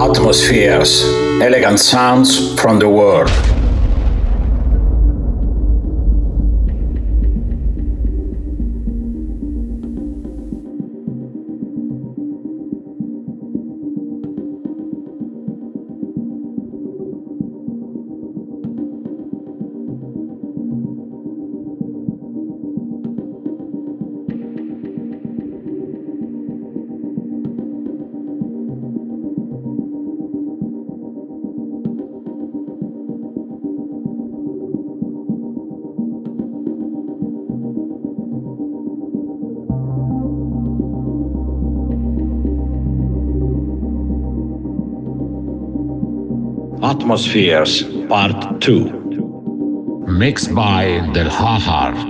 Atmospheres, elegant sounds from the world. Atmospheres Part 2 Mixed by The Lahar.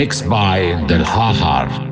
Mixed by The Lahar.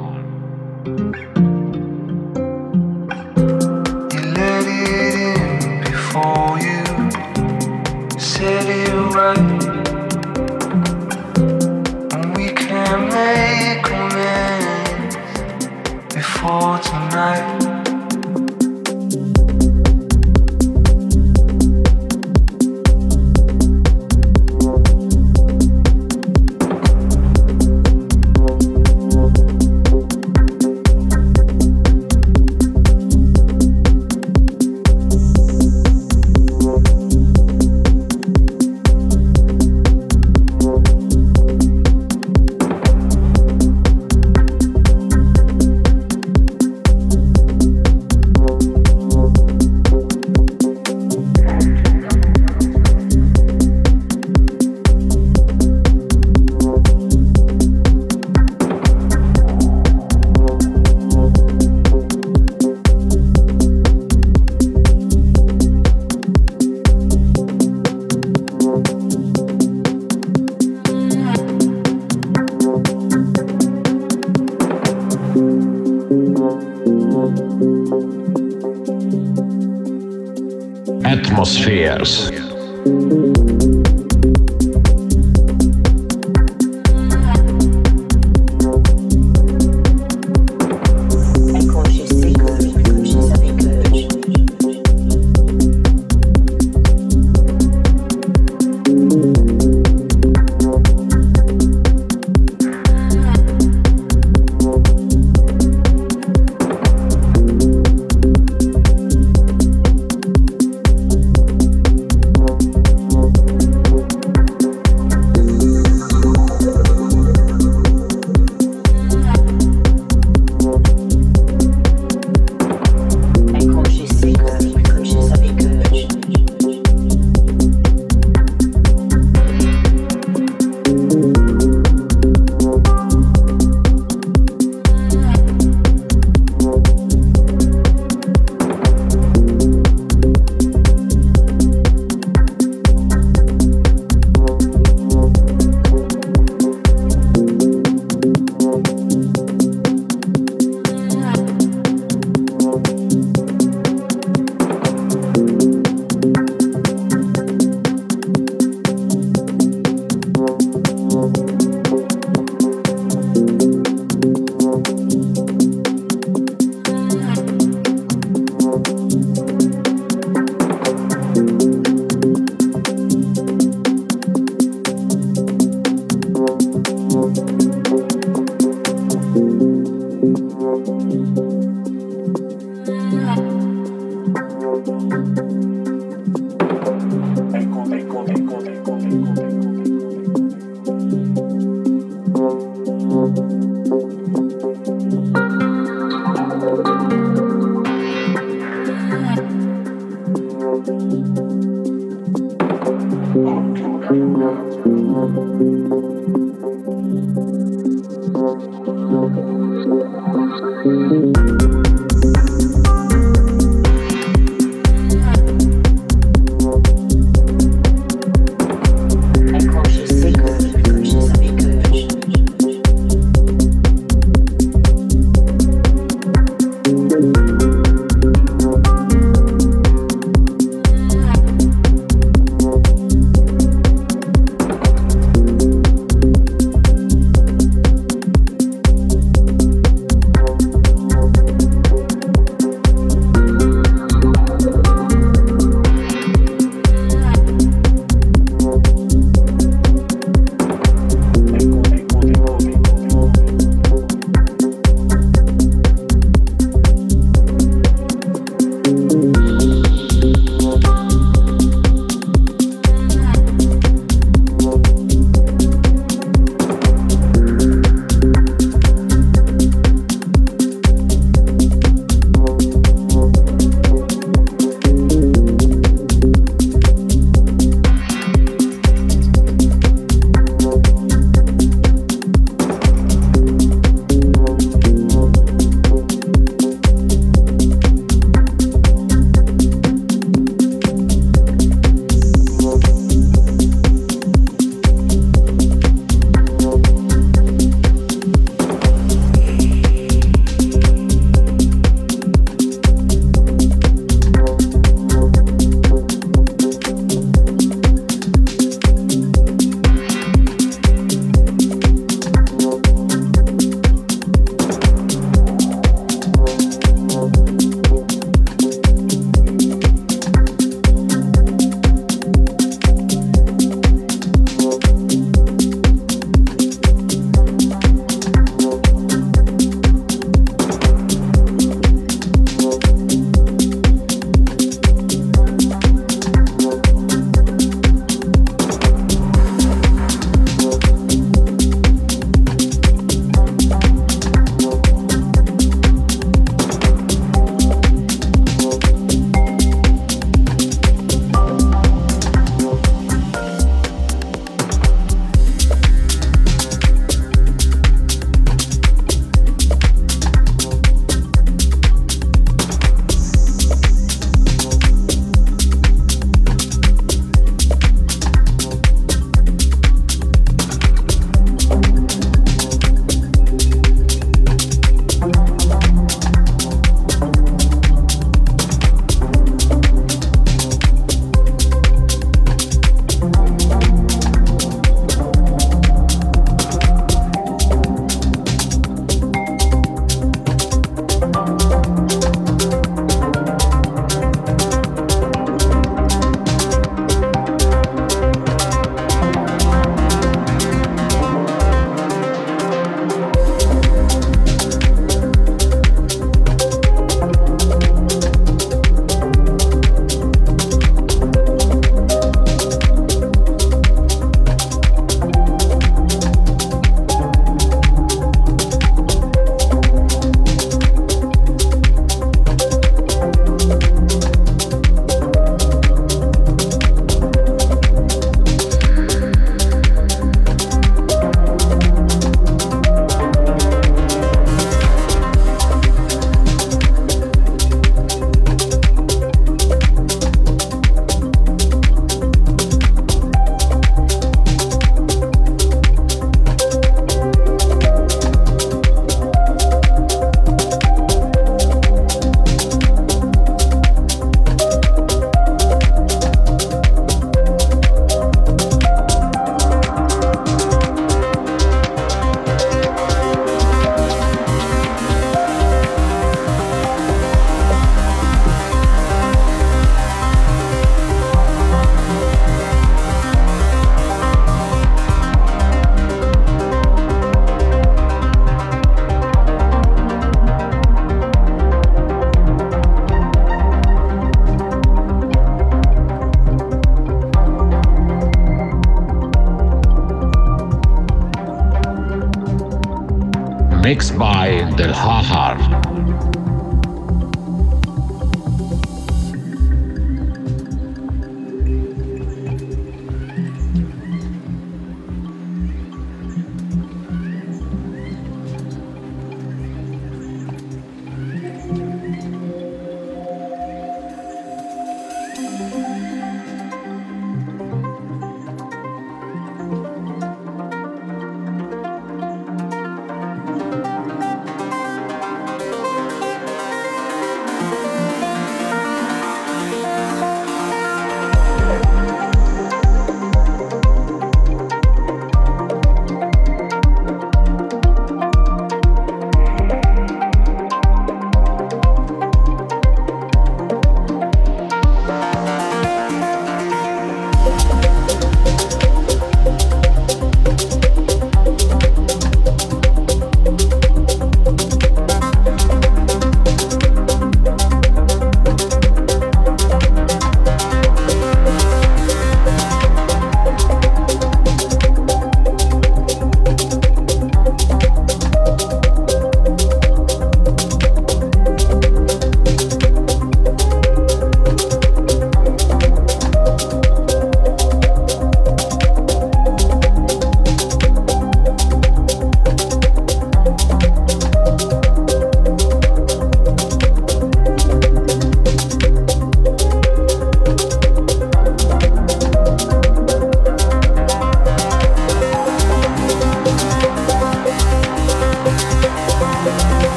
atmospheres.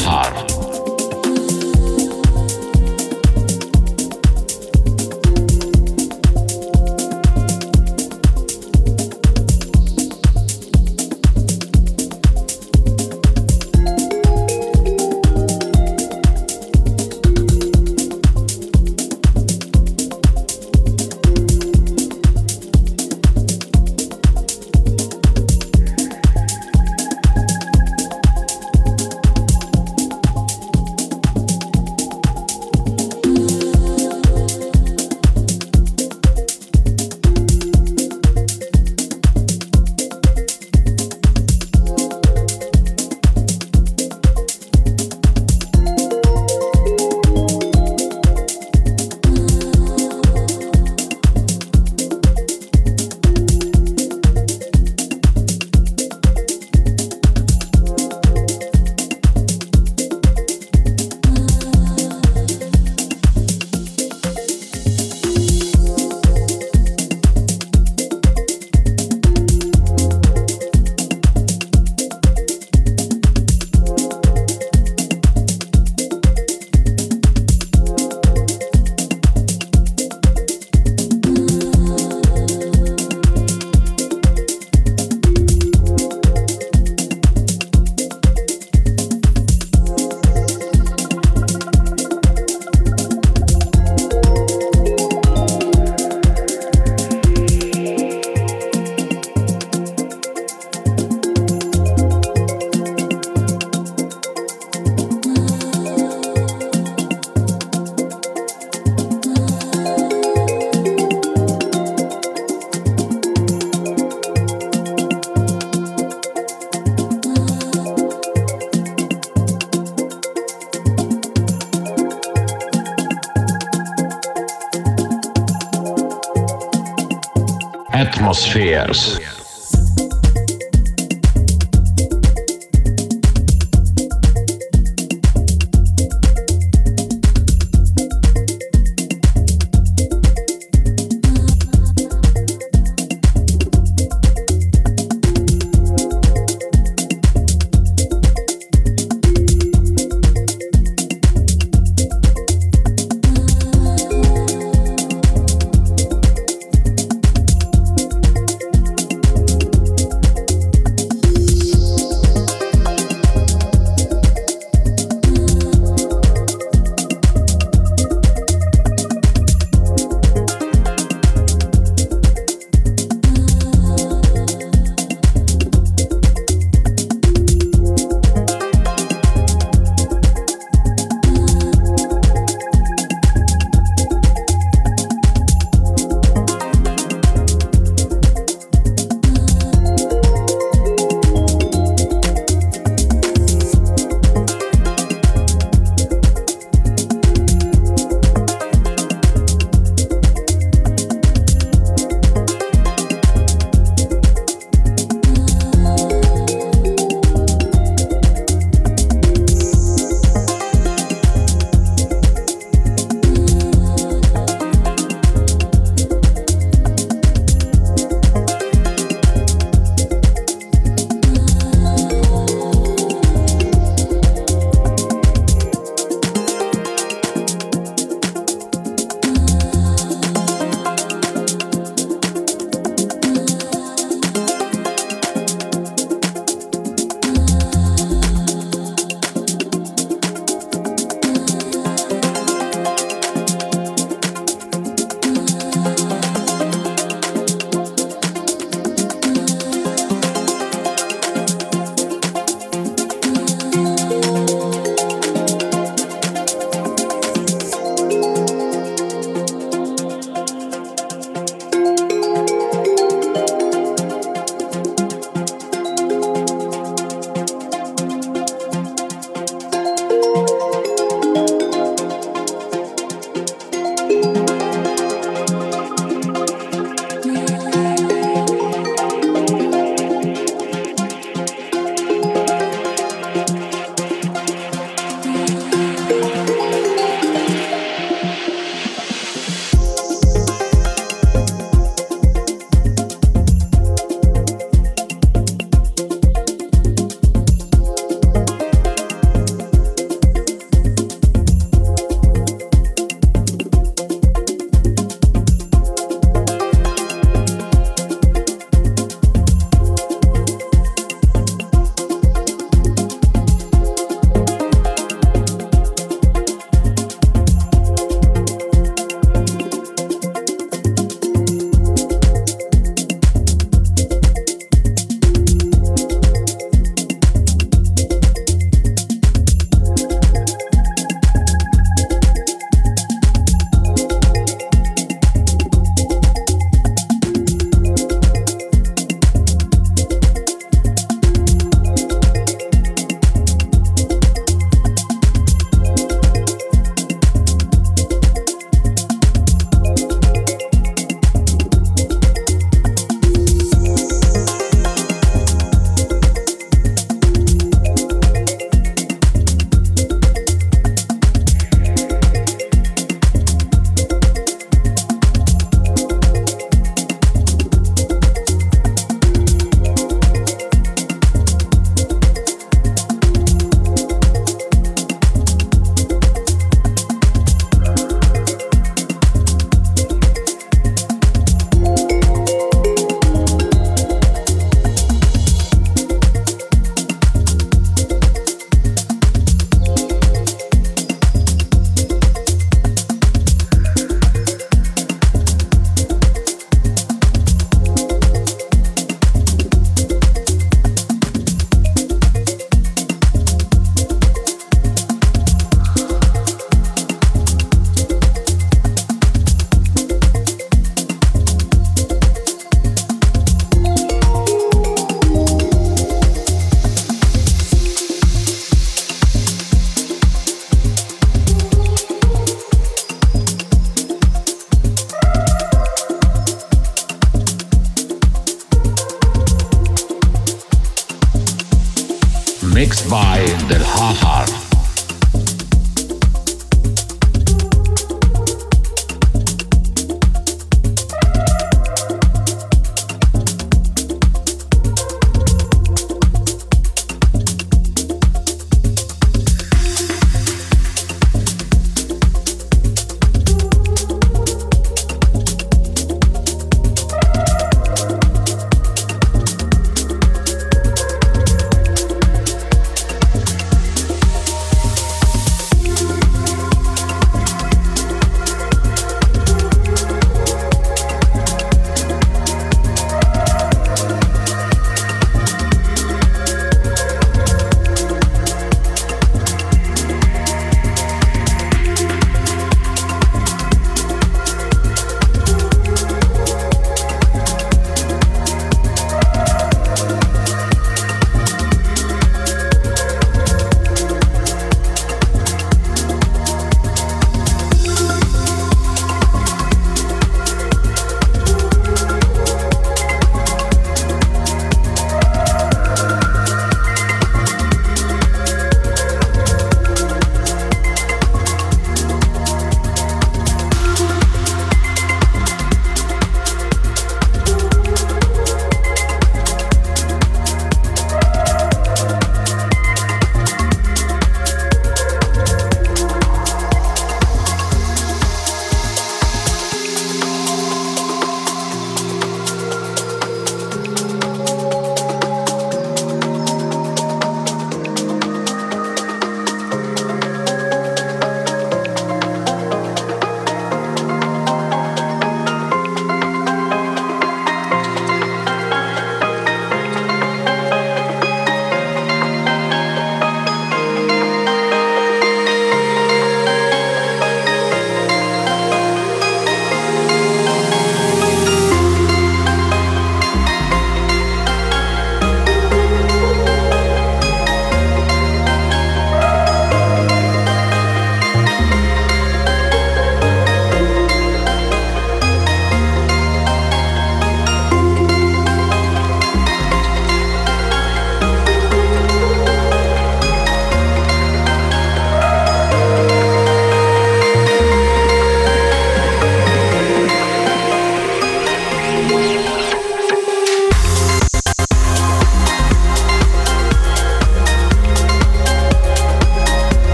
Del Lahar.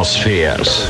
Atmospheres.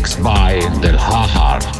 By The Lahar.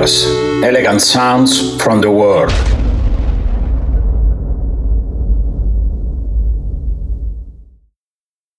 Elegant sounds from the world.